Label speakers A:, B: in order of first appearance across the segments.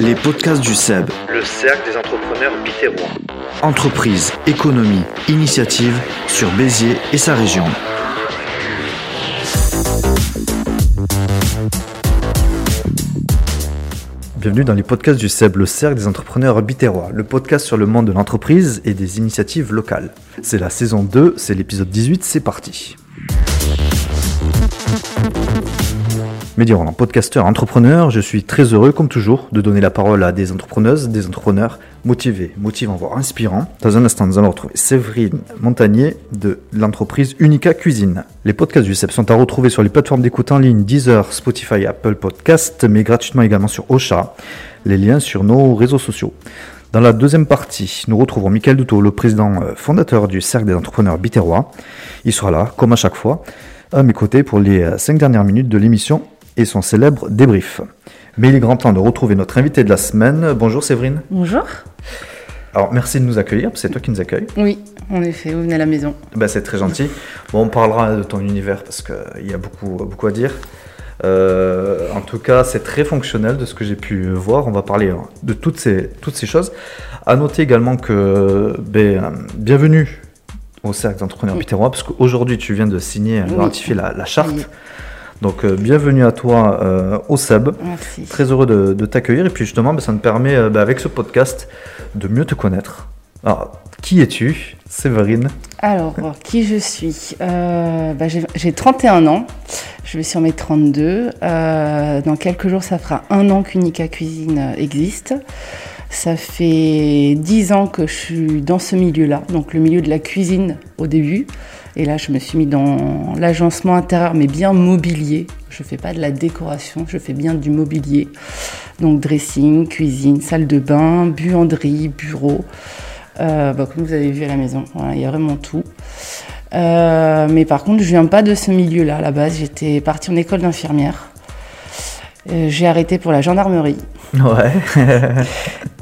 A: Les podcasts du SEB.
B: Le cercle des entrepreneurs bitérois.
A: Entreprise, économie, initiative sur Béziers et sa région.
C: Bienvenue dans les podcasts du SEB, le cercle des entrepreneurs bitérois, le podcast sur le monde de l'entreprise et des initiatives locales. C'est la saison 2, c'est l'épisode 18, c'est parti. Mehdi Roland, podcasteur entrepreneur, je suis très heureux, comme toujours, de donner la parole à des entrepreneuses, des entrepreneurs motivés, motivants, voire inspirants. Dans un instant, nous allons retrouver Séverine Montagnier de l'entreprise Unica Cuisine. Les podcasts du CEP sont à retrouver sur les plateformes d'écoute en ligne Deezer, Spotify, Apple Podcast, mais gratuitement également sur Ocha. Les liens sur nos réseaux sociaux. Dans la deuxième partie, nous retrouvons Michael Douto, le président euh, fondateur du Cercle des entrepreneurs bitérois. Il sera là, comme à chaque fois, à mes côtés pour les euh, cinq dernières minutes de l'émission et son célèbre débrief. Mais il est grand temps de retrouver notre invité de la semaine. Bonjour Séverine.
D: Bonjour.
C: Alors merci de nous accueillir, c'est toi qui nous accueilles.
D: Oui, en effet, vous venez à la maison.
C: Ben, c'est très gentil. Bon, on parlera de ton univers parce qu'il y a beaucoup, beaucoup à dire. Euh, en tout cas, c'est très fonctionnel de ce que j'ai pu voir. On va parler hein, de toutes ces, toutes ces choses. À noter également que ben, euh, bienvenue au Cercle d'entrepreneurs
D: Oui.
C: bitérois parce qu'aujourd'hui tu viens de signer, de
D: Oui.
C: ratifier la, la charte.
D: Oui.
C: Donc euh, bienvenue à toi euh, au SEB.
D: Merci.
C: Très heureux de, de t'accueillir et puis justement ben, ça me permet euh, ben, avec ce podcast de mieux te connaître. Alors, qui es-tu Séverine
D: Alors, qui je suis? Bah, J'ai j'ai 31 ans. Je vais sur mes 32. Euh, dans quelques jours, ça fera un an qu'Unica Cuisine existe. Ça fait 10 ans que je suis dans ce milieu-là, donc le milieu de la cuisine au début. Et là, je me suis mis dans l'agencement intérieur, mais bien mobilier. Je fais pas de la décoration, je fais bien du mobilier. Donc dressing, cuisine, salle de bain, buanderie, bureau. Euh, bah, comme vous avez vu à la maison, il y a vraiment tout. Euh, mais par contre, je viens pas de ce milieu-là. À la base, j'étais partie en école d'infirmière. Euh, j'ai arrêté pour la gendarmerie.
C: Ouais.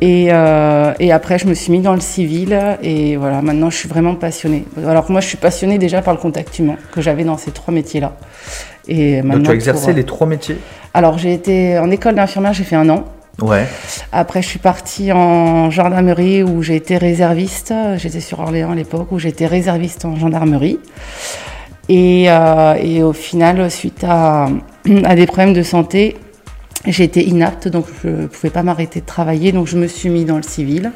D: Et, euh, et après, je me suis mis dans le civil. Et voilà, maintenant, je suis vraiment passionnée. Alors que moi, je suis passionnée déjà par le contact humain que j'avais dans ces trois métiers-là. Et maintenant,
C: Donc tu as exercé
D: euh,
C: les trois métiers?
D: Alors, j'ai été en école d'infirmière, j'ai fait un an.
C: Ouais.
D: Après, je suis partie en gendarmerie où j'ai été réserviste. J'étais sur Orléans à l'époque où j'étais réserviste en gendarmerie. Et, euh, et au final, suite à, à des problèmes de santé, été inapte, donc je ne pouvais pas m'arrêter de travailler. Donc je me suis mis dans le civil.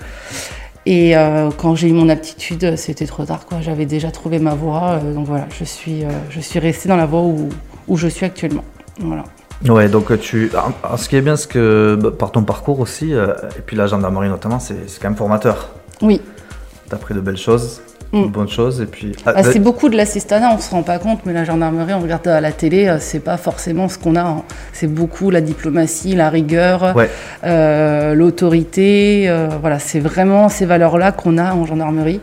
D: Et euh, quand j'ai eu mon aptitude, c'était trop tard. quoi. J'avais déjà trouvé ma voie. euh, donc voilà, je suis, euh, je suis restée dans la voie où, où je suis actuellement. Voilà.
C: Ouais, donc tu. alors, alors, ce qui est bien, c'est que bah, par ton parcours aussi, et puis la gendarmerie notamment, c'est c'est quand même formateur.
D: Oui,
C: T'as appris de belles choses,
D: Mm.
C: et puis. Ah,
D: Bah, c'est beaucoup de l'assistanat, on se rend pas compte, mais la gendarmerie, on regarde à la télé, euh, c'est pas forcément ce qu'on a. hein. C'est beaucoup la diplomatie, la rigueur,
C: Ouais.
D: euh, l'autorité. euh, voilà, c'est vraiment ces valeurs-là qu'on a en gendarmerie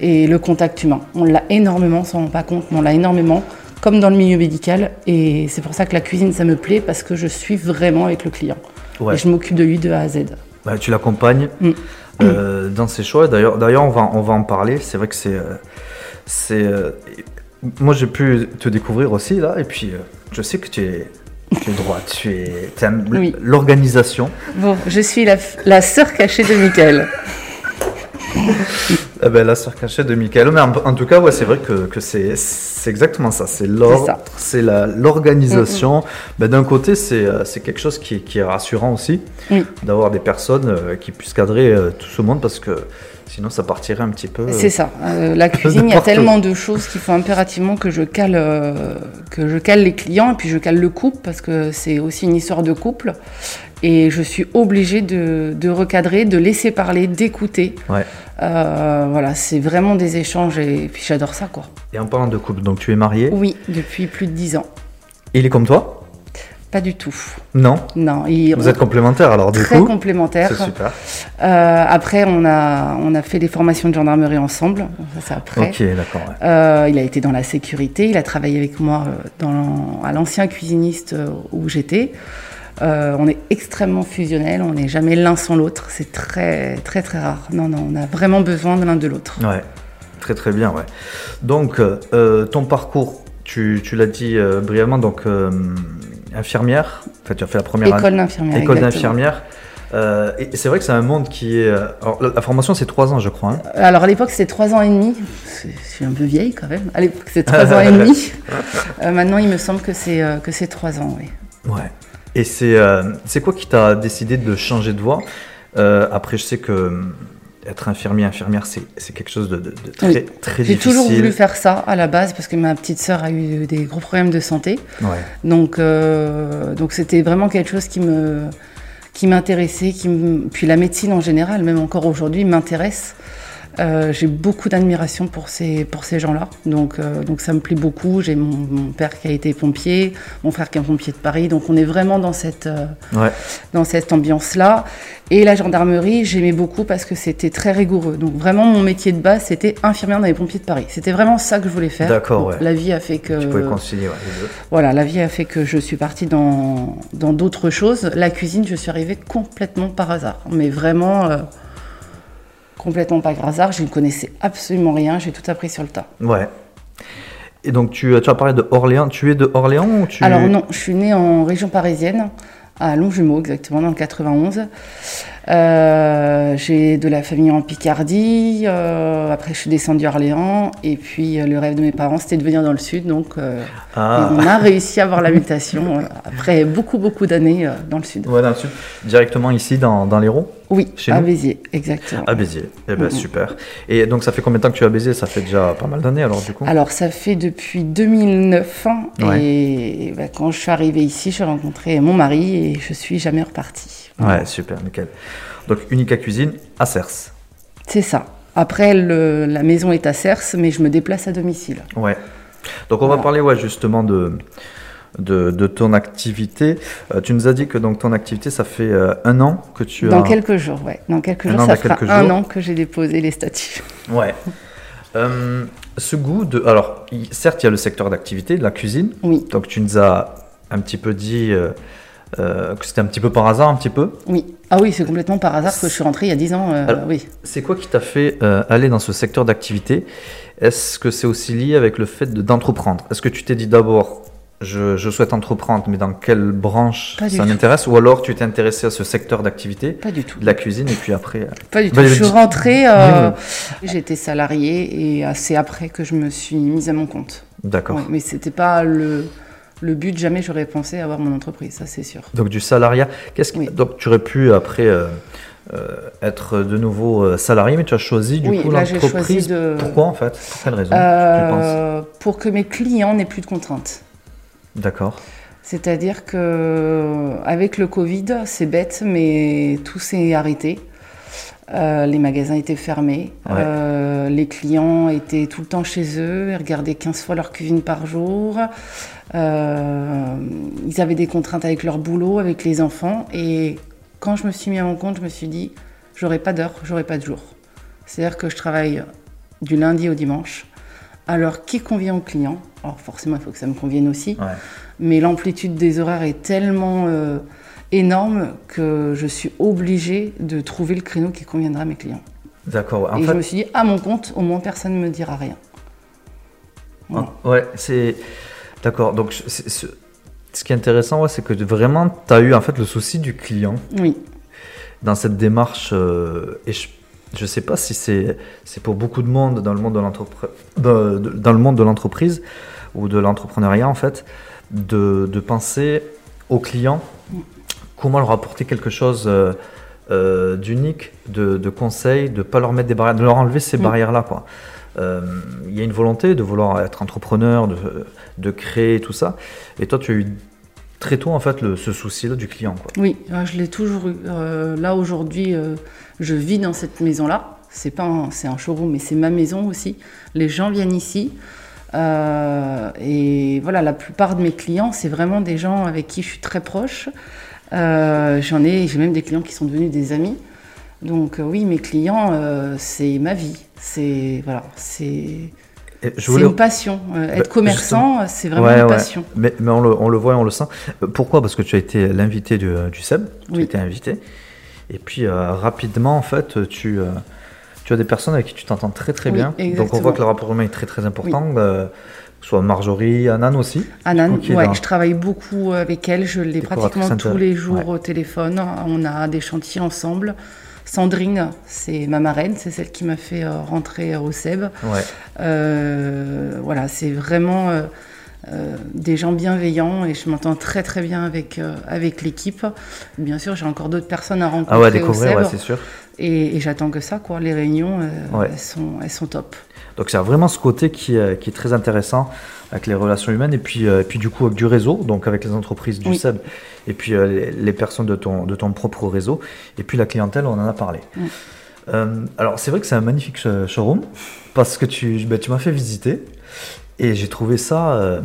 D: et le contact humain. On l'a énormément, on s'en rend pas compte, mais on l'a énormément, comme dans le milieu médical. Et c'est pour ça que la cuisine, ça me plaît parce que je suis vraiment avec le client
C: ouais.
D: et je m'occupe de lui de A à Z.
C: Bah, tu l'accompagnes
D: Mm.
C: Euh, dans ses choix. D'ailleurs, d'ailleurs, on va, on va en parler. C'est vrai que c'est, euh, c'est. euh, moi, j'ai pu te découvrir aussi là, et puis je sais que tu es, tu es droite, tu es, aimes
D: Oui.
C: l'organisation.
D: Bon, je suis la, la sœur cachée de Michael.
C: Eh ben, la sœur cachée de Michael. Mais en, en tout cas, ouais, c'est vrai que, que c'est, exactement ça. C'est l'ordre,
D: C'est ça.
C: c'est la, l'organisation. Ben, d'un côté, c'est, euh, quelque chose qui, est- qui est rassurant aussi,
D: Oui.
C: d'avoir des personnes euh, qui puissent cadrer euh, tout ce monde parce que sinon, ça partirait un petit peu. euh,
D: C'est ça. Euh, la cuisine, il y a tellement de choses qu'il faut impérativement que je cale, euh, que je cale les clients et puis je cale le couple parce que c'est aussi une histoire de couple. Et je suis obligée de, de recadrer, de laisser parler, d'écouter.
C: Ouais.
D: Euh, voilà, c'est vraiment des échanges et puis j'adore ça, quoi.
C: Et en parlant de couple, donc tu es marié.
D: Oui, depuis plus de dix ans.
C: Il est comme toi?
D: Pas du tout.
C: Non
D: Non, il,
C: Vous êtes complémentaires alors du
D: très
C: coup
D: complémentaires.
C: C'est super.
D: Euh, après, on a, on a fait des formations de gendarmerie ensemble. Ça, c'est après.
C: Ok, d'accord. ouais.
D: Euh, il a été dans la sécurité, il a travaillé avec moi euh, dans, à l'ancien cuisiniste où j'étais. Euh, on est extrêmement fusionnels, on n'est jamais l'un sans l'autre, c'est très très très rare. Non, non, on a vraiment besoin de l'un de l'autre.
C: Ouais, très très bien, ouais. Donc, euh, ton parcours, tu, tu l'as dit euh, brièvement, donc infirmière, enfin tu as fait la première
D: École d'infirmière.
C: école d'infirmière. Euh, et c'est vrai que c'est un monde qui est. euh, Alors, la, formation, c'est trois ans, je crois. hein.
D: Alors à l'époque c'était trois ans et demi. C'est- Je suis un peu vieille quand même. À l'époque c'était trois ans et demi. Euh, maintenant il me semble que c'est euh, que c'est trois ans. Oui.
C: Ouais. Et c'est euh, c'est quoi qui t'a décidé de changer de voie? Euh, Après, je sais que être infirmier, infirmière, c'est c'est quelque chose de, de- de très,
D: Oui.
C: très
D: J'ai
C: difficile.
D: toujours voulu faire ça à la base parce que ma petite sœur a eu des gros problèmes de santé.
C: Ouais.
D: Donc euh, donc c'était vraiment quelque chose qui me qui m'intéressait, qui me... puis la médecine en général, même encore aujourd'hui, m'intéresse. Euh, j'ai beaucoup d'admiration pour ces, pour ces gens-là, donc, euh, donc ça me plaît beaucoup. J'ai mon, mon père qui a été pompier, mon frère qui est un pompier de Paris, donc on est vraiment dans cette, euh,
C: Ouais.
D: dans cette ambiance-là. Et la gendarmerie, j'aimais beaucoup parce que c'était très rigoureux. Donc vraiment, mon métier de base, c'était infirmière dans les pompiers de Paris. C'était vraiment ça que je voulais faire.
C: D'accord, ouais.
D: La vie a fait que...
C: Tu pouvais concilier ouais, les deux.
D: Voilà, la vie a fait que je suis partie dans dans d'autres choses. La cuisine, je suis arrivée complètement par hasard, mais vraiment complètement par hasard. Je ne connaissais absolument rien. J'ai tout appris sur le tas.
C: Ouais. Et donc, tu, tu as parlé de Orléans. Tu es de Orléans ou tu...
D: Alors non, je suis née en région parisienne, à Longjumeau exactement, dans le 91. Euh, j'ai de la famille en Picardie. euh, après, je suis descendue à Orléans. Et puis, euh, le rêve de mes parents, c'était de venir dans le sud. Donc,
C: Ah.
D: on a réussi à avoir la mutation après beaucoup, beaucoup d'années dans le sud.
C: Ouais, dans le sud. Directement ici, dans, dans l'Hérault?
D: Oui,
C: Chez
D: à
C: nous
D: Béziers, exactement.
C: À Béziers. Eh ben, super. Et donc, ça fait combien de temps que tu es à Béziers? Ça fait déjà pas mal d'années, alors, du coup
D: Alors, ça fait depuis 2009. hein,
C: Ouais.
D: Et bah, quand je suis arrivée ici, j'ai rencontré mon mari et je suis jamais repartie.
C: Ouais, super, nickel. Donc, Unica Cuisine à Cers.
D: C'est ça. Après, le- la maison est à Cers, mais je me déplace à domicile.
C: Ouais. Donc, on va parler, ouais, justement, de, de, de ton activité. Euh, tu nous as dit que donc, ton activité, ça fait euh, un an que tu
D: Dans
C: as.
D: quelques jours, ouais. Dans quelques
C: Un
D: jours,
C: an,
D: ça fera un
C: jours.
D: an que j'ai déposé les statuts.
C: Ouais. Euh, ce goût de. Alors, certes, il y a le secteur d'activité, de la cuisine.
D: Oui,
C: Donc, tu nous as un petit peu dit euh, que c'était un petit peu par hasard, un petit peu.
D: oui. Ah oui, c'est complètement par hasard que je suis rentrée il y a 10 ans. euh,
C: Alors-
D: oui.
C: C'est quoi qui t'a fait euh, aller dans ce secteur d'activité? Est-ce que c'est aussi lié avec le fait de- d'entreprendre? Est-ce que tu t'es dit d'abord, je, je souhaite entreprendre, mais dans quelle branche ça
D: tout.
C: m'intéresse? Ou alors tu t'es intéressé à ce secteur d'activité,
D: Pas du tout.
C: de la cuisine, et puis après.
D: Pas du tout.
C: Bah,
D: je suis rentrée, euh, j'étais salariée et c'est après que je me suis mise à mon compte.
C: D'accord.
D: Ouais, mais c'était pas le, le but, jamais j'aurais pensé avoir mon entreprise, ça c'est sûr.
C: Donc du salariat. Qu'est-ce.
D: Oui.
C: Donc tu aurais pu après euh, euh, être de nouveau euh, salarié, mais tu as choisi du
D: Oui,
C: coup l'entreprise.
D: de-
C: Pourquoi en fait? Pour quelle raison tu
D: pour que mes clients n'aient plus de contraintes.
C: D'accord.
D: C'est-à-dire que avec le Covid, c'est bête, mais tout s'est arrêté. Euh, les magasins étaient fermés.
C: Ouais.
D: Euh, les clients étaient tout le temps chez eux. Ils regardaient 15 fois leur cuisine par jour. Euh, ils avaient des contraintes avec leur boulot, avec les enfants. Et quand je me suis mis à mon compte, je me suis dit, j'aurai pas d'heure, j'aurai pas de jour. C'est-à-dire que je travaille du lundi au dimanche, l'heure qui convient aux clients? Alors forcément, il faut que ça me convienne aussi
C: Ouais.
D: mais l'amplitude des horaires est tellement énorme que je suis obligée de trouver le créneau qui conviendra à mes clients.
C: D'accord.
D: et
C: fait,
D: je me suis dit, à mon compte, au moins personne ne me dira rien. Voilà.
C: Ouais, c'est. D'accord. Donc, c'est- c'est- ce qui est intéressant, ouais, c'est que vraiment, tu as eu en fait le souci du client
D: Oui,
C: dans cette démarche. euh, et je ne sais pas si c'est c'est pour beaucoup de monde dans le monde de l'entreprise, dans le monde de l'entreprise ou de l'entrepreneuriat en fait, de, de penser au client, comment leur apporter quelque chose. euh, euh, d'unique, de, de conseil, de pas leur mettre des barrières, de leur enlever ces
D: Mm.
C: barrières-là. Euh, Il y a une volonté de vouloir être entrepreneur, de, de créer tout ça. Et toi, tu as eu très tôt en fait le, ce souci-là du client. Quoi.
D: oui, je l'ai toujours eu. Euh, là aujourd'hui, euh, je vis dans cette maison-là. C'est pas, un- c'est un showroom, mais c'est ma maison aussi. Les gens viennent ici. Euh, et voilà, la plupart de mes clients, c'est vraiment des gens avec qui je suis très proche. Euh, J'en ai, j'ai même des clients qui sont devenus des amis. Donc euh, oui, mes clients, euh, c'est ma vie. C'est voilà, c'est c'est
C: voulais-
D: une passion. Euh, être
C: Bah,
D: commerçant, c'est vraiment
C: Ouais,
D: une
C: ouais.
D: passion.
C: Mais, mais on, le, on le voit et on le sent. Pourquoi? Parce que tu as été l'invité du, du SEB. Tu as
D: Oui.
C: été invité. Et puis euh, rapidement, en fait, tu, euh, tu as des personnes avec qui tu t'entends très très
D: Oui,
C: bien. Donc on
D: exactement.
C: voit que le rapport humain est très très important. Soit Marjorie, Anan aussi.
D: Anan,
C: Ok,
D: ouais, je travaille beaucoup avec elle, je l'ai pratiquement tous les jours
C: Ouais.
D: au téléphone. On a des chantiers ensemble. Sandrine, c'est ma marraine, c'est celle qui m'a fait euh, rentrer au SEB.
C: Ouais.
D: Euh, voilà, c'est vraiment euh, euh, des gens bienveillants et je m'entends très très bien avec, euh, avec l'équipe. Bien sûr, j'ai encore d'autres personnes à rencontrer
C: Ah ouais,
D: au
C: découvrir,
D: SEB
C: ouais, c'est sûr.
D: et, et j'attends que ça, quoi. Les réunions, euh,
C: Ouais.
D: elles, sont, elles sont top.
C: Donc c'est vraiment ce côté qui, est- qui est très intéressant avec les relations humaines et puis, euh, et puis du coup avec du réseau, donc avec les entreprises du
D: Oui.
C: SEB et puis euh, les, les personnes de ton, de ton propre réseau et puis la clientèle, on en a parlé.
D: Oui.
C: Euh, alors c'est vrai que c'est un magnifique sh- showroom parce que tu, ben, tu m'as fait visiter et j'ai trouvé ça euh,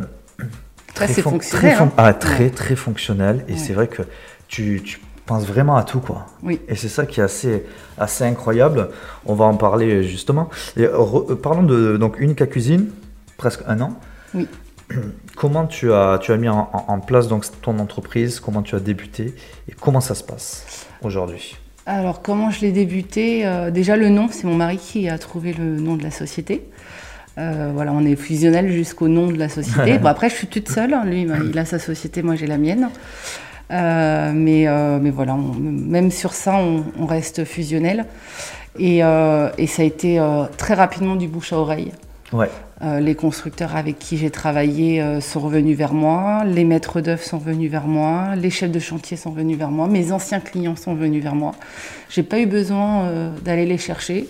D: Très,
C: fon-
D: fonctionnel,
C: très,
D: hein.
C: ah, très,
D: Ouais.
C: très fonctionnel et
D: Ouais.
C: c'est vrai que tu, tu penses vraiment à tout quoi.
D: Oui.
C: Et c'est ça qui est assez, assez incroyable. On va en parler justement. Et re- euh, parlons de donc Unica Cuisine, presque un an.
D: Oui.
C: Comment tu as, tu as mis en, place donc ton entreprise? Comment tu as débuté? Et comment ça se passe aujourd'hui?
D: Alors, comment je l'ai débuté? Euh, Déjà, le nom, c'est mon mari qui a trouvé le nom de la société. Euh, voilà, on est fusionnel jusqu'au nom de la société. bon, après, je suis toute seule. hein. Lui, il a sa société, moi, j'ai la mienne. Euh, mais, euh, mais voilà, on- même sur ça, on, on reste fusionnel. Et, euh, et ça a été très rapidement du bouche à oreille.
C: Ouais.
D: Les constructeurs avec qui j'ai travaillé sont revenus vers moi, les maîtres d'œuvre sont venus vers moi, les chefs de chantier sont venus vers moi, mes anciens clients sont venus vers moi. J'ai pas eu besoin d'aller les chercher.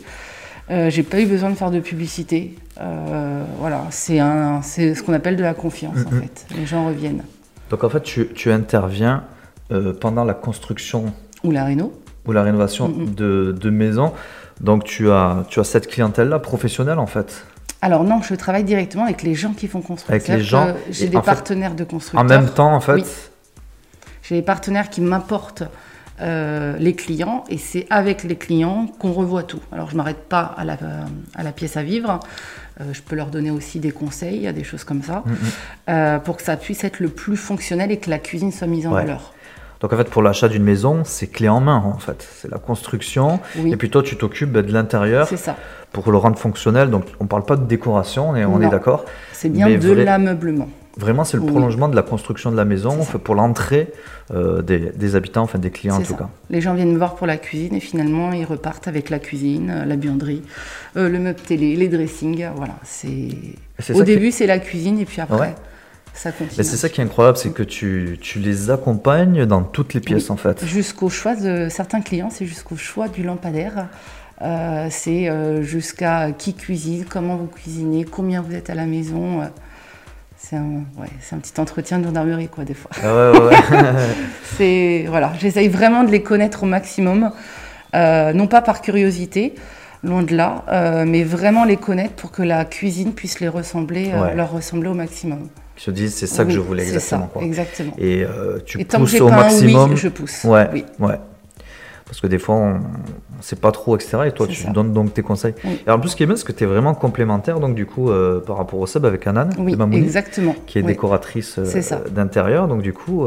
D: Euh, j'ai pas eu besoin de faire de publicité. Euh, voilà, c'est ce qu'on appelle de la confiance en
C: Mhm.
D: fait. Les gens reviennent.
C: Donc en fait, tu, tu interviens euh, pendant la construction
D: Ou la réno.
C: ou la rénovation
D: Mhm.
C: de, de maisons. Donc tu as, tu as cette clientèle-là professionnelle en fait.
D: Alors non, je travaille directement avec les gens qui font construire.
C: Avec les gens,
D: J'ai des
C: fait,
D: partenaires de constructeurs.
C: En même temps en fait.
D: Oui. J'ai des partenaires qui m'apportent euh, les clients et c'est avec les clients qu'on revoit tout. Alors je m'arrête pas à la, à la pièce à vivre. Euh, je peux leur donner aussi des conseils, des choses comme ça, euh, pour que ça puisse être le plus fonctionnel et que la cuisine soit mise en
C: Ouais.
D: valeur.
C: Donc en fait, pour l'achat d'une maison, c'est clé en main en fait. C'est la construction.
D: Oui,
C: Et puis toi, tu t'occupes de l'intérieur pour le rendre fonctionnel. Donc on parle pas de décoration, on est, on est d'accord.
D: C'est bien
C: Mais
D: de
C: vrai-
D: l'ameublement.
C: Vraiment, c'est le
D: Oui.
C: prolongement de la construction de la maison, pour l'entrée euh, des, des habitants, enfin des clients en tout
D: ça.
C: cas.
D: Les gens viennent me voir pour la cuisine et finalement ils repartent avec la cuisine, euh, la buanderie, euh, le meuble télé, les dressings. Voilà, c'est. Au
C: qui
D: début c'est la cuisine et puis après
C: Ouais.
D: Ça continue.
C: Mais c'est ça qui est incroyable, c'est que tu, tu les accompagnes dans toutes les pièces en fait.
D: Jusqu'au choix de certains clients, c'est jusqu'au choix du lampadaire. Euh, c'est euh, jusqu'à qui cuisine, comment vous cuisinez, combien vous êtes à la maison. euh, c'est un, ouais, un petit entretien de gendarmerie, quoi, des fois.
C: Ah ouais, ouais.
D: C'est, voilà, j'essaye vraiment de les connaître au maximum, non pas par curiosité, loin de là, mais vraiment les connaître pour que la cuisine puisse les ressembler, leur ressembler au maximum.
C: Ils se disent, c'est ça que je voulais exactement.
D: ça,
C: quoi.
D: exactement.
C: Et euh, tu
D: Et
C: pousses au maximum.
D: oui, je pousse.
C: Ouais,
D: Oui.
C: ouais. Parce que des fois, on ne sait pas trop, etc. Et toi, tu
D: ça.
C: donnes donc tes conseils.
D: Oui.
C: Et en plus, ce qui est bien, c'est que tu es vraiment complémentaire, donc du coup, euh, par rapport au Seb avec Anan,
D: Oui,
C: de Mamouni,
D: exactement.
C: qui est décoratrice euh, d'intérieur. Donc du coup,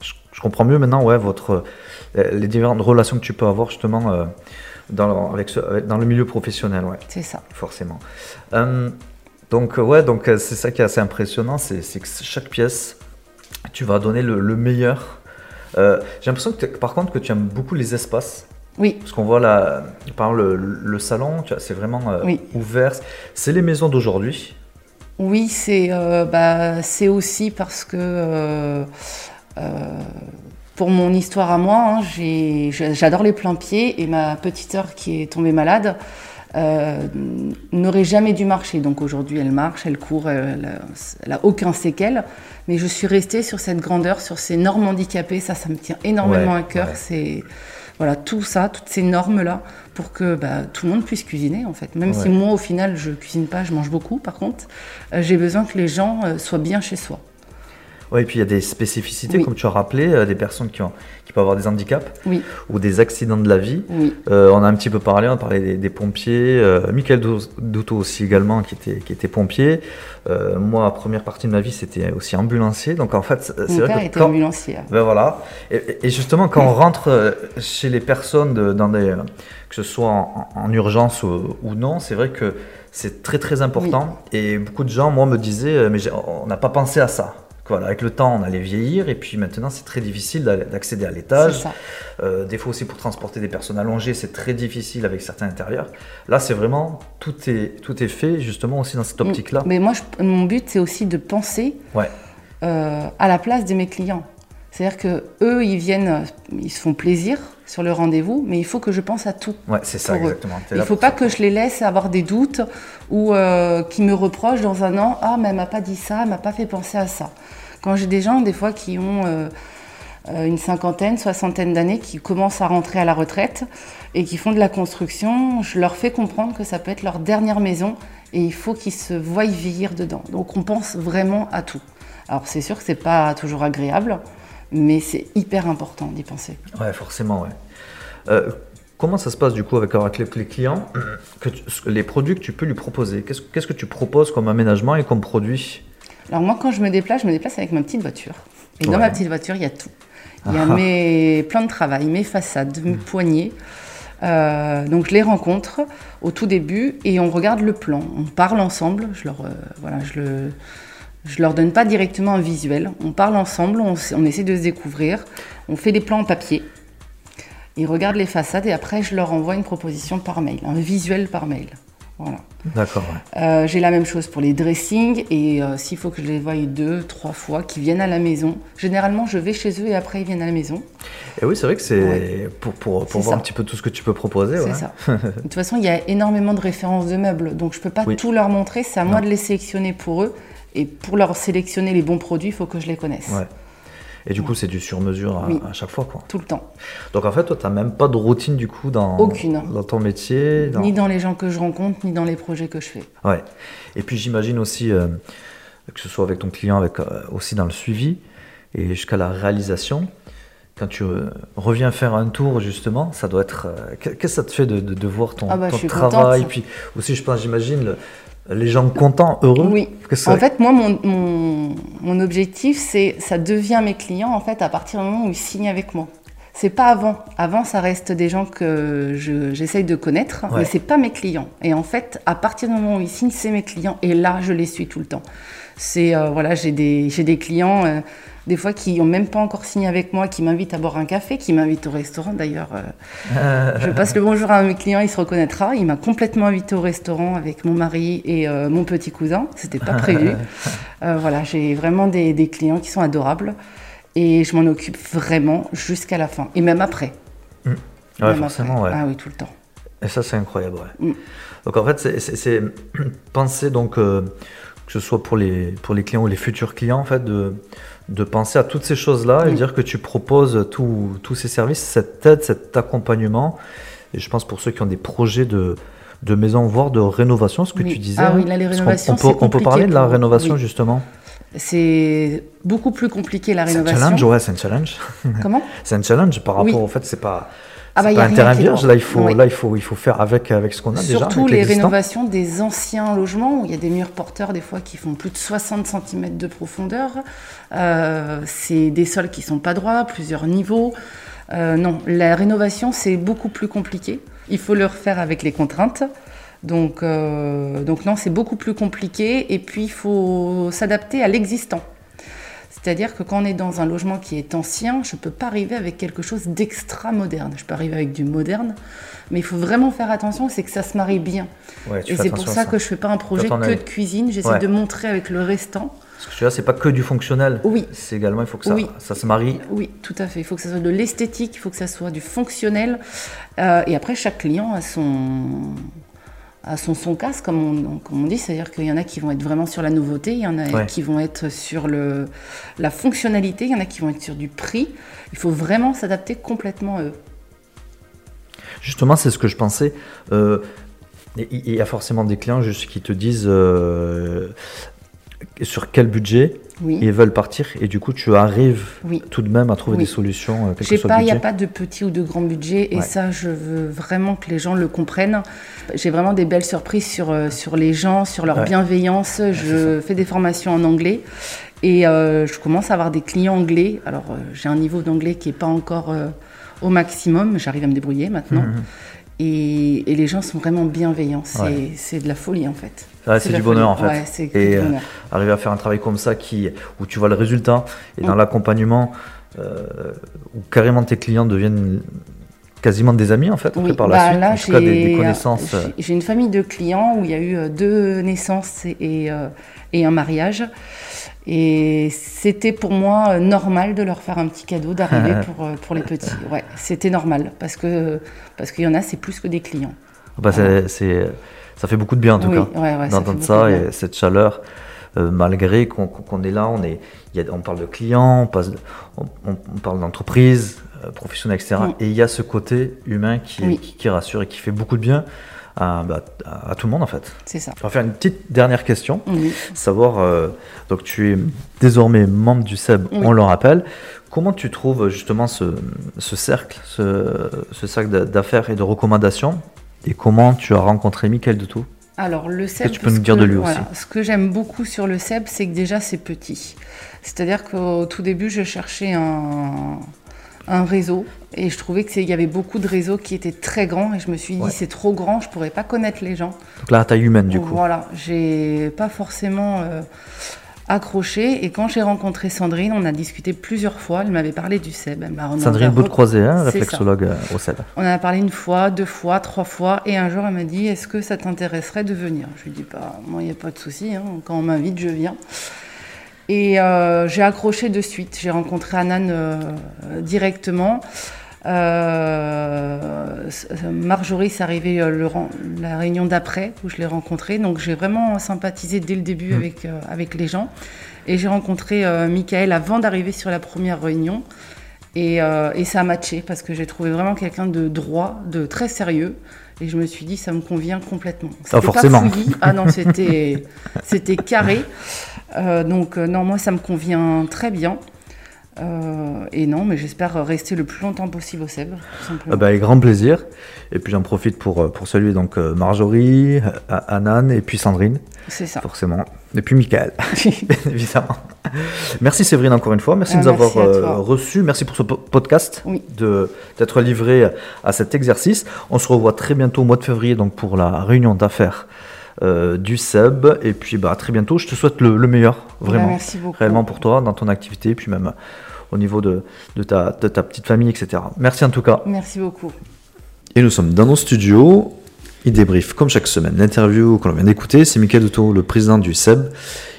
C: je, je comprends mieux maintenant ouais, votre, les différentes relations que tu peux avoir justement dans, le, avec ce- dans le milieu professionnel. Ouais
D: C'est ça.
C: forcément. Donc euh, ouais, donc euh, c'est ça qui est assez impressionnant, c'est que chaque pièce, tu vas donner le, le meilleur. Euh, J'ai l'impression que par contre que tu aimes beaucoup les espaces,
D: Oui,
C: parce qu'on voit là, par le, le salon, c'est vraiment euh,
D: Oui.
C: ouvert. C'est les maisons d'aujourd'hui.
D: Oui, c'est euh, bah, c'est aussi parce que pour mon histoire à moi, hein, j'adore les pleins pieds et ma petite sœur qui est tombée malade euh, n'aurait jamais dû marcher. Donc aujourd'hui, elle marche, elle court, elle, elle a aucun séquelle. Mais je suis restée sur cette grandeur, sur ces normes handicapées. Ça, ça me tient énormément
C: Ouais,
D: à cœur.
C: ouais.
D: C'est voilà tout ça, toutes ces normes là, pour que bah, tout le monde puisse cuisiner en fait. Même si moi, au final, je cuisine pas, je mange beaucoup. Par contre, euh, j'ai besoin que les gens euh, soient bien chez soi.
C: Ouais, et puis il y a des spécificités,
D: Oui.
C: comme tu as rappelé, euh, des personnes qui, ont, qui peuvent avoir des handicaps
D: Oui,
C: ou des accidents de la vie.
D: oui,
C: Euh, on a un petit peu parlé, on a parlé des, des pompiers, euh, Michael Dou- Douto aussi également qui était, qui était pompier. Euh, moi, première partie de ma vie, c'était aussi ambulancier. Donc en fait, c'est
D: mon
C: vrai
D: père
C: que
D: était
C: quand,
D: ambulancier.
C: ben voilà. Et, et justement, quand on rentre chez les personnes de- dans des, que ce soit en, en urgence ou, ou non, c'est vrai que c'est très très important. Et beaucoup de gens, moi, me disaient, mais on n'a pas pensé à ça. Voilà, avec le temps, on allait vieillir et puis maintenant, c'est très difficile d'accéder à l'étage. Euh, des fois aussi pour transporter des personnes allongées, c'est très difficile avec certains intérieurs. Là, c'est vraiment tout est tout est fait justement aussi dans cette mm. optique-là.
D: Mais moi, mon but, c'est aussi de penser
C: ouais.
D: euh, à la place de mes clients. C'est-à-dire que eux, ils viennent, ils se font plaisir sur le rendez-vous, mais il faut que je pense à tout.
C: Ouais, c'est ça, exactement.
D: Il ne faut pas que je les laisse avoir des doutes ou euh, qu'ils me reprochent dans un an Ah, mais elle m'a pas dit ça, elle m'a pas fait penser à ça. Quand j'ai des gens, des fois, qui ont euh, euh, une cinquantaine, soixantaine d'années, qui commencent à rentrer à la retraite et qui font de la construction, je leur fais comprendre que ça peut être leur dernière maison et il faut qu'ils se voient vieillir dedans. Donc on pense vraiment à tout. Alors c'est sûr que c'est pas toujours agréable mais c'est hyper important d'y penser.
C: Ouais, forcément, ouais. Euh, comment ça se passe du coup avec, les, clients que Les produits que tu peux lui proposer, qu'est-ce que tu proposes comme aménagement et comme produit?
D: Alors moi, quand je me déplace, je me déplace avec ma petite voiture. Et dans ma petite voiture, il y a tout. Il y a ah. mes plans de travail, mes façades, mes hmm. poignées. Euh, donc je les rencontre au tout début et on regarde le plan. On parle ensemble. Je leur, euh, voilà, je le, je leur donne pas directement un visuel. On parle ensemble, on, essaie de se découvrir. On fait des plans en papier. Ils regardent les façades et après je leur envoie une proposition par mail, un visuel par mail. Voilà.
C: D'accord.
D: Euh, j'ai la même chose pour les dressings et euh, s'il faut que je les voie deux, trois fois, qu'ils viennent à la maison. Généralement, je vais chez eux et après ils viennent à la maison.
C: Et oui, c'est vrai que c'est pour, pour, pour voir un petit peu tout ce que tu peux proposer.
D: C'est ça. de toute façon, il y a énormément de références de meubles, donc je peux pas tout leur montrer. C'est à moi de les sélectionner pour eux et pour leur sélectionner les bons produits, il faut que je les connaisse.
C: Ouais. Et du coup, c'est du sur-mesure à, chaque fois, quoi.
D: Tout le temps.
C: Donc en fait, toi, tu n'as même pas de routine du coup dans,
D: Aucune.
C: dans ton métier
D: Ni dans les gens que je rencontre, ni dans les projets que je fais.
C: Ouais. Et puis j'imagine aussi, euh, que ce soit avec ton client, avec, euh, aussi dans le suivi et jusqu'à la réalisation, quand tu euh, reviens faire un tour justement, ça doit être. Qu'est-ce que ça te fait de, de, voir ton,
D: ah bah,
C: ton travail? Puis aussi, je pense, j'imagine, les gens contents, heureux
D: Oui. En fait, moi, mon, mon, objectif, c'est ça devient mes clients en fait à partir du moment où ils signent avec moi. C'est pas avant. Avant, ça reste des gens que j'essaye de connaître, mais c'est pas mes clients. Et en fait, à partir du moment où ils signent, c'est mes clients. Et là, je les suis tout le temps. C'est euh, voilà, j'ai des, des clients. Euh, des fois qui n'ont même pas encore signé avec moi, qui m'invitent à boire un café, qui m'invitent au restaurant. D'ailleurs, euh, je passe le bonjour à un de mes clients, il se reconnaîtra. Il m'a complètement invité au restaurant avec mon mari et euh, mon petit cousin. C'était pas prévu. Euh, voilà, j'ai vraiment des, clients qui sont adorables et je m'en occupe vraiment jusqu'à la fin et même après.
C: Mmh. forcément, ouais.
D: Ah oui, tout le temps.
C: Et ça, c'est incroyable, ouais. Mmh. Donc en fait, c'est penser donc que ce soit pour les pour les clients ou les futurs clients en fait de de penser à toutes ces choses-là et dire que tu proposes tous ces services, cette aide, cet accompagnement. Et je pense pour ceux qui ont des projets de, de maison, voire de rénovation, ce que tu disais.
D: Ah oui, là, les rénovations,
C: on, peut, on peut parler de la rénovation justement
D: c'est beaucoup plus compliqué la rénovation.
C: C'est un challenge, ouais, c'est un challenge.
D: Comment?
C: C'est un challenge par rapport au fait, c'est pas ah bah, pas un terrain vierge. Là, il faut, là, il faut, il faut faire avec, avec ce qu'on a
D: Surtout
C: déjà.
D: Surtout les rénovations des anciens logements où il y a des murs porteurs des fois qui font plus de 60 cm de profondeur. Euh, c'est des sols qui sont pas droits, plusieurs niveaux. Euh, non, la rénovation c'est beaucoup plus compliqué. Il faut le refaire avec les contraintes. Donc, euh, donc non, c'est beaucoup plus compliqué. Et puis il faut s'adapter à l'existant. C'est-à-dire que quand on est dans un logement qui est ancien, je ne peux pas arriver avec quelque chose d'extra moderne. Je peux arriver avec du moderne, mais il faut vraiment faire attention, c'est que ça se marie bien. et c'est pour ça, que je ne fais pas un projet que de cuisine, j'essaie de montrer avec le restant.
C: Ce que tu vois, c'est pas que du fonctionnel.
D: Oui.
C: C'est également, il faut que ça, ça se marie.
D: Oui, tout à fait. Il faut que ça soit de l'esthétique, il faut que ça soit du fonctionnel. Euh, et après, chaque client a son, à son son casse, comme on, comme on dit, c'est-à-dire qu'il y en a qui vont être vraiment sur la nouveauté, il y en a qui vont être sur le, la fonctionnalité, il y en a qui vont être sur du prix. Il faut vraiment s'adapter complètement à eux.
C: Justement, c'est ce que je pensais. Euh, il y a forcément des clients juste qui te disent euh, sur quel budget ils veulent partir et du coup tu arrives tout de même à trouver des solutions.
D: Euh, pas, il n'y a pas de petit ou de grand budget et ça je veux vraiment que les gens le comprennent. J'ai vraiment des belles surprises sur, euh, sur les gens, sur leur bienveillance. je fais des formations en anglais et euh, je commence à avoir des clients anglais. Alors j'ai un niveau d'anglais qui n'est pas encore au maximum, j'arrive à me débrouiller maintenant. Mhm. Et, et les gens sont vraiment bienveillants. C'est de la folie en fait.
C: C'est du bonheur en fait.
D: Ouais, c'est que
C: Et, euh. Arriver à faire un travail comme ça qui, où tu vois le résultat et dans
D: Mm.
C: l'accompagnement, euh, où carrément tes clients deviennent quasiment des amis en fait après
D: Oui,
C: par la
D: bah
C: suite,
D: là,
C: en tout cas des, connaissances. euh,
D: j'ai- une famille de clients où il y a eu deux naissances et, un mariage. Et c'était pour moi normal de leur faire un petit cadeau d'arrivée pour, pour les petits. Ouais, c'était normal parce que parce qu'il y en a, c'est plus que des clients.
C: Bah, c'est- ça fait beaucoup de bien en tout
D: Oui,
C: cas.
D: ouais, ouais,
C: d'entendre ça, et cette chaleur, euh, malgré qu'on est là, on, est, il y a- on parle de clients, on, passe on, parle d'entreprise, euh, professionnelle, etc.
D: Mm.
C: Et il y a ce côté humain qui,
D: Oui.
C: qui, qui rassure et qui fait beaucoup de bien à, bah, à- à tout le monde en fait.
D: C'est ça.
C: On va faire une petite dernière question.
D: Oui.
C: Savoir, euh, donc tu es désormais membre du SEB, on le rappelle. Comment tu trouves justement ce, ce cercle, ce, ce cercle d'a- d'affaires et de recommandations Et comment tu as rencontré Michael Dutou
D: Alors le CEB,
C: tu peux nous dire
D: que-
C: de lui
D: voilà,
C: aussi?
D: Ce que j'aime beaucoup sur le CEB, c'est que déjà c'est petit. C'est-à-dire qu'au tout début, je cherchais un, un réseau et je trouvais qu'il y avait beaucoup de réseaux qui étaient très grands et je me suis dit
C: Ouais.
D: c'est trop grand, je pourrais pas connaître les gens.
C: Donc là, taille humaine du coup.
D: Voilà, j'ai pas forcément euh, accroché et quand j'ai rencontré Sandrine, on a discuté plusieurs fois. Elle m'avait parlé du CEB. Elle m'a
C: Sandrine Bout-Croisé, hein, réflexologue euh, au SEB.
D: on en a parlé une fois, deux fois, trois fois, et un jour elle m'a dit Est-ce que ça t'intéresserait de venir? Je lui dis pas, moi il n'y a pas de souci, hein, quand on m'invite, je viens. Et euh, j'ai accroché de suite. J'ai rencontré Anan euh, directement. Euh, Marjorie, c'est arrivé euh, le la réunion d'après où je l'ai rencontré. Donc j'ai vraiment sympathisé dès le début avec, euh, avec les gens. Et j'ai rencontré euh, Michael avant d'arriver sur la première réunion. Et, et ça a matché parce que j'ai trouvé vraiment quelqu'un de droit, de très sérieux. Et je me suis dit, ça me convient complètement. C'était
C: forcément.
D: Pas fouillis. Ah non, c'était, carré. Donc, non, moi, ça me convient très bien. Euh, et non, mais j'espère rester le plus longtemps possible au SEB, tout.
C: Ah bah, avec grand plaisir. Et puis j'en profite pour, euh, pour saluer donc euh, Marjorie, Anan et puis Sandrine,
D: C'est ça.
C: forcément. Et puis Michael, évidemment. Merci Séverine encore une fois. Merci de nous avoir
D: merci
C: reçus. Merci pour ce po- podcast,
D: Oui.
C: de d'être livré à cet exercice. On se revoit très bientôt au mois de février donc pour la réunion d'affaires euh, du SEB. Et puis bah, à très bientôt. Je te souhaite le, le meilleur, vraiment.
D: Bah, merci beaucoup.
C: réellement pour toi, dans ton activité, puis même au niveau de, de, ta, de ta petite famille, etc. Merci en tout cas.
D: Merci beaucoup.
C: Et nous sommes dans nos studios. Il débriefe comme chaque semaine l'interview qu'on vient d'écouter. C'est Michael Duto, le président du SEB.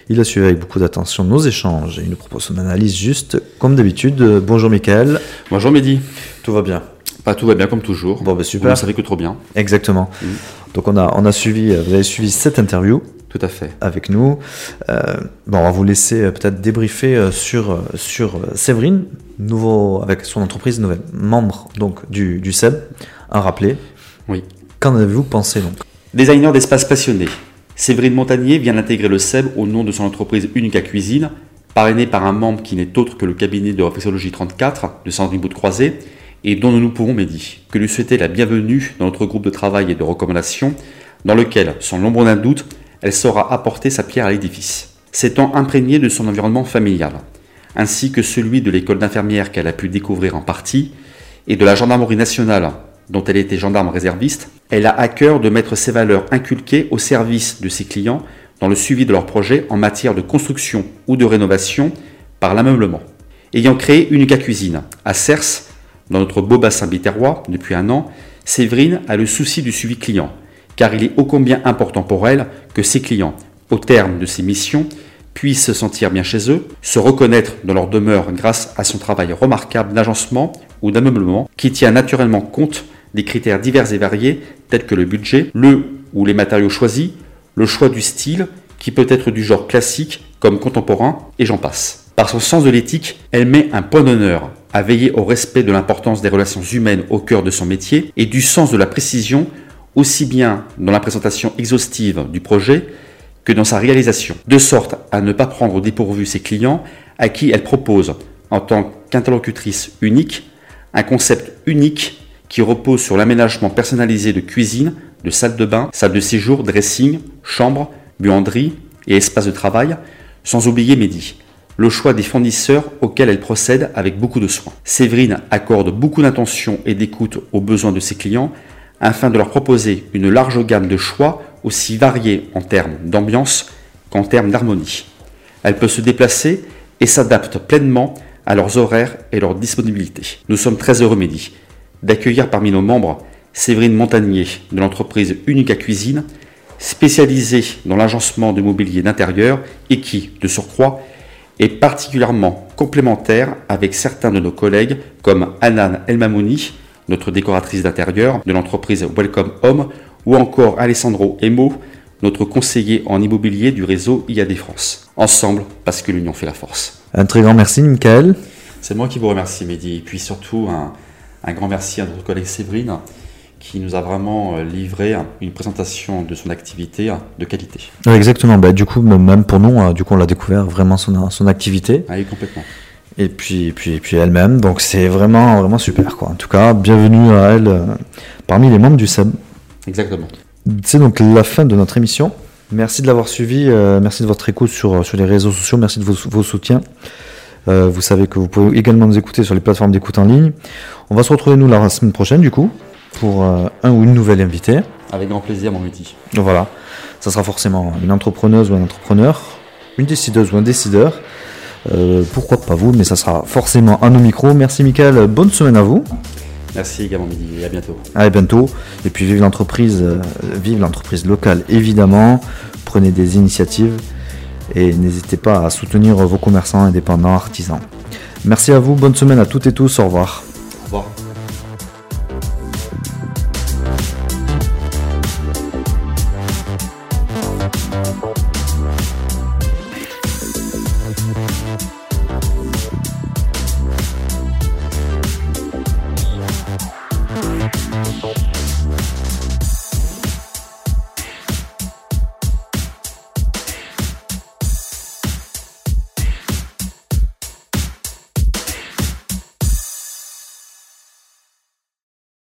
C: Il a suivi avec beaucoup d'attention nos échanges et il nous propose son analyse juste comme d'habitude. Euh, Bonjour Michael.
E: Bonjour Mehdi.
C: Tout va bien
E: Pas tout va bien comme toujours.
C: Bon, bah,
E: Vous
C: super.
E: ne savez que trop bien.
C: Exactement.
E: Mhm.
C: Donc on a, on a suivi, euh, vous avez suivi cette interview
E: Tout à fait.
C: avec nous. Euh, bon, on va vous laisser euh, peut-être débriefer sur, sur Séverine, nouveau, avec son entreprise, nouvelle membre donc, du, du SEB. Un rappelé.
E: Oui.
C: Qu'en avez-vous pensé donc?
E: Designer d'espace passionné. Séverine Montagnier vient d'intégrer le SEB au nom de son entreprise Unica Cuisine, parrainée par un membre qui n'est autre que le cabinet de réflexologie 34 de Sandrine Bout de Croisé, et dont nous nous pouvons, Mehdi, que lui souhaiter la bienvenue dans notre groupe de travail et de recommandation, dans lequel, sans l'ombre d'un doute, elle saura apporter sa pierre à l'édifice. S'étant imprégnée de son environnement familial, ainsi que celui de l'école d'infirmière qu'elle a pu découvrir en partie, et de la gendarmerie nationale dont elle était gendarme réserviste, elle a à cœur de mettre ses valeurs inculquées au service de ses clients dans le suivi de leurs projets en matière de construction ou de rénovation par l'ameublement. Ayant créé Unica Cuisine à Cers, dans notre beau bassin biterrois depuis un an, Séverine a le souci du suivi client, car il est ô combien important pour elle que ses clients, au terme de ses missions, puissent se sentir bien chez eux, se reconnaître dans leur demeure grâce à son travail remarquable d'agencement ou d'ameublement, qui tient naturellement compte des critères divers et variés tels que le budget, le ou les matériaux choisis, le choix du style, qui peut être du genre classique comme contemporain, et j'en passe. Par son sens de l'éthique, elle met un point d'honneur à veiller au respect de l'importance des relations humaines au cœur de son métier et du sens de la précision, aussi bien dans la présentation exhaustive du projet que dans sa réalisation, de sorte à ne pas prendre au dépourvu ses clients à qui elle propose, en tant qu'interlocutrice unique, un concept unique qui repose sur l'aménagement personnalisé de cuisine, de salle de bain, salle de séjour, dressing, chambre, buanderie et espace de travail, sans oublier Mehdi, le choix des fournisseurs auxquels elle procède avec beaucoup de soin. Séverine accorde beaucoup d'attention et d'écoute aux besoins de ses clients, afin de leur proposer une large gamme de choix aussi variés en termes d'ambiance qu'en termes d'harmonie. Elle peut se déplacer et s'adapte pleinement à leurs horaires et leur disponibilité. Nous sommes très heureux, Mehdi, d'accueillir parmi nos membres Séverine Montagnier de l'entreprise Unica Cuisine, spécialisée dans l'agencement de mobilier d'intérieur et qui, de surcroît, est particulièrement complémentaire avec certains de nos collègues comme Anan Elmamouni, notre décoratrice d'intérieur de l'entreprise Welcome Home, ou encore Alessandro Emo, notre conseiller en immobilier du réseau IAD France. Ensemble, parce que l'union fait la force.
C: Un très grand merci, Michael.
E: C'est moi qui vous remercie, Mehdi. Et puis surtout, un, un grand merci à notre collègue Séverine qui nous a vraiment euh, livré une présentation de son activité de qualité.
C: exactement. Bah, du coup, même pour nous, euh, du coup, on l'a découvert vraiment son, son activité.
E: Ah oui, complètement.
C: Et puis, puis, puis elle-même. Donc, c'est vraiment, vraiment super. Quoi. En tout cas, bienvenue à elle euh, parmi les membres du SEB.
E: Exactement.
C: C'est donc la fin de notre émission. Merci de l'avoir suivi. merci de votre écoute sur, sur les réseaux sociaux. Merci de vos, vos soutiens. vous savez que vous pouvez également nous écouter sur les plateformes d'écoute en ligne. On va se retrouver nous la semaine prochaine du coup pour euh, un ou une nouvelle invitée.
E: Avec grand plaisir, mon outil.
C: Voilà, ça sera forcément une entrepreneuse ou un entrepreneur, une décideuse ou un décideur. Euh, pourquoi pas vous, mais ça sera forcément à nos micros. Merci Michael, bonne semaine à vous.
E: Merci également Midi et à bientôt.
C: À bientôt. Et puis vive l'entreprise, euh, vive l'entreprise locale évidemment. Prenez des initiatives et n'hésitez pas à soutenir vos commerçants indépendants, artisans. Merci à vous, bonne semaine à toutes et tous, au revoir.